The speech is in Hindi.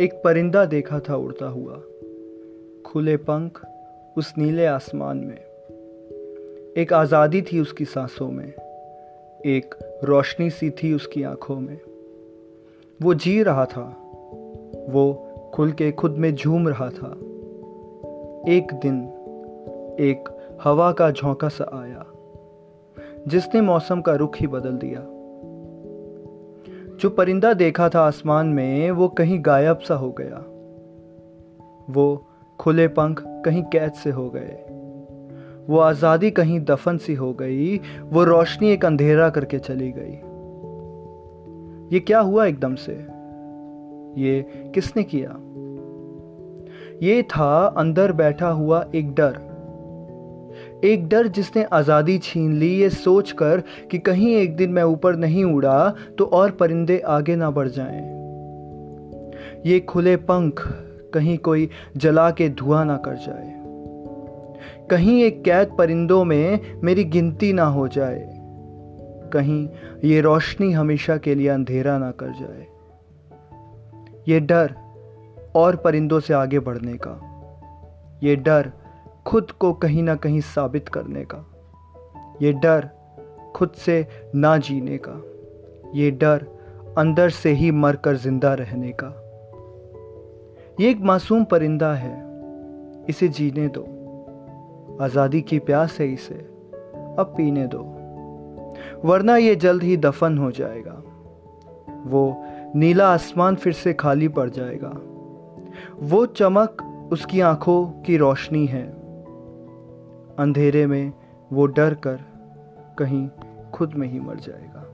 एक परिंदा देखा था उड़ता हुआ। खुले पंख उस नीले आसमान में। एक आज़ादी थी उसकी सांसों में। एक रोशनी सी थी उसकी आँखों में। वो जी रहा था। वो खुल के खुद में झूम रहा था। एक दिन एक हवा का झोंका सा आया, जिसने मौसम का रुख ही बदल दिया। जो परिंदा देखा था आसमान में, वो कहीं गायब सा हो गया। वो खुले पंख कहीं कैद से हो गए। वो आज़ादी कहीं दफन सी हो गई, वो रोशनी एक अंधेरा करके चली गई। ये क्या हुआ एकदम से? ये किसने किया? ये था अंदर बैठा हुआ एक डर। एक डर जिसने आज़ादी छीन ली, ये सोचकर कि कहीं एक दिन मैं ऊपर नहीं उड़ा तो और परिंदे आगे ना बढ़ जाएँ। ये खुले पंख कहीं कोई जला के धुआँ ना कर जाए। कहीं एक कैद परिंदों में मेरी गिनती ना हो जाए। कहीं ये रोशनी हमेशा के लिए अंधेरा ना कर जाए। ये डर और परिंदों से आगे बढ़ने का। ये डर खुद को कहीं ना कहीं साबित करने का। ये डर खुद से ना जीने का। ये डर अंदर से ही मरकर ज़िंदा रहने का। ये एक मासूम परिंदा है। इसे जीने दो। आज़ादी की प्यास है इसे। अब पीने दो। वरना ये जल्द ही दफन हो जाएगा। वो नीला आसमान फिर से खाली पड़ जाएगा। वो चमक उसकी आँखों की रोशनी है। अंधेरे में वो डर कर कहीं खुद में ही मर जाएगा।